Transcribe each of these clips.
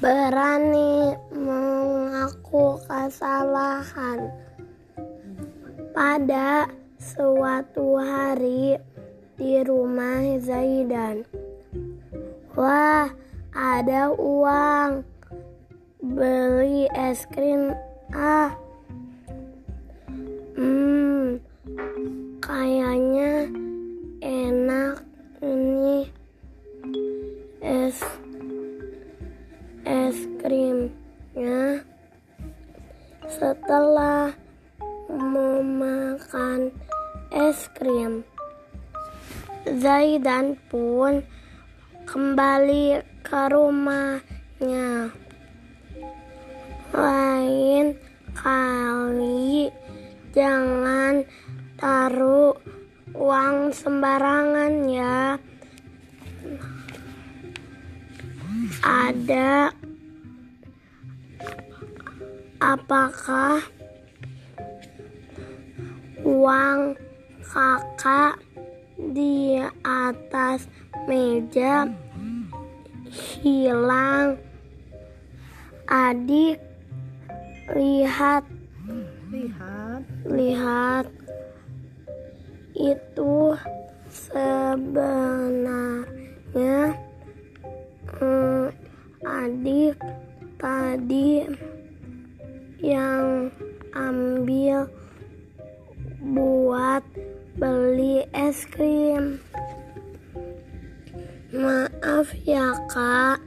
berani mengaku kesalahan. Pada suatu hari di rumah Zaidan, wah ada uang beli es krim ah. Es krimnya. Setelah memakan es krim Zaidan pun kembali ke rumahnya. Lain kali jangan taruh uang sembarangan ya ada. Apakah uang kakak di atas meja hilang? Adik lihat. Lihat. Lihat. Itu sebenarnya adik tadi yang ambil buat beli es krim. Maaf ya kak,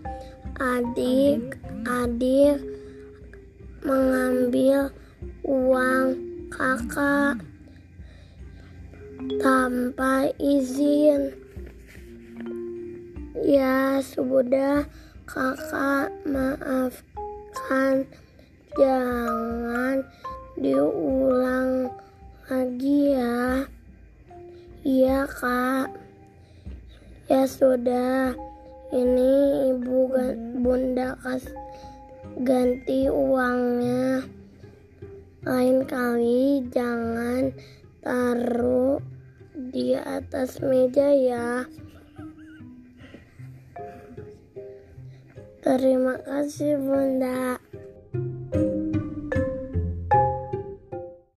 adik-adik mengambil uang kakak tanpa izin. Ya sudah kakak maafkan. Jangan diulang lagi ya. Iya kak. Ya sudah. Ini ibu bunda kas ganti uangnya. Lain kali jangan taruh di atas meja ya terima kasih bunda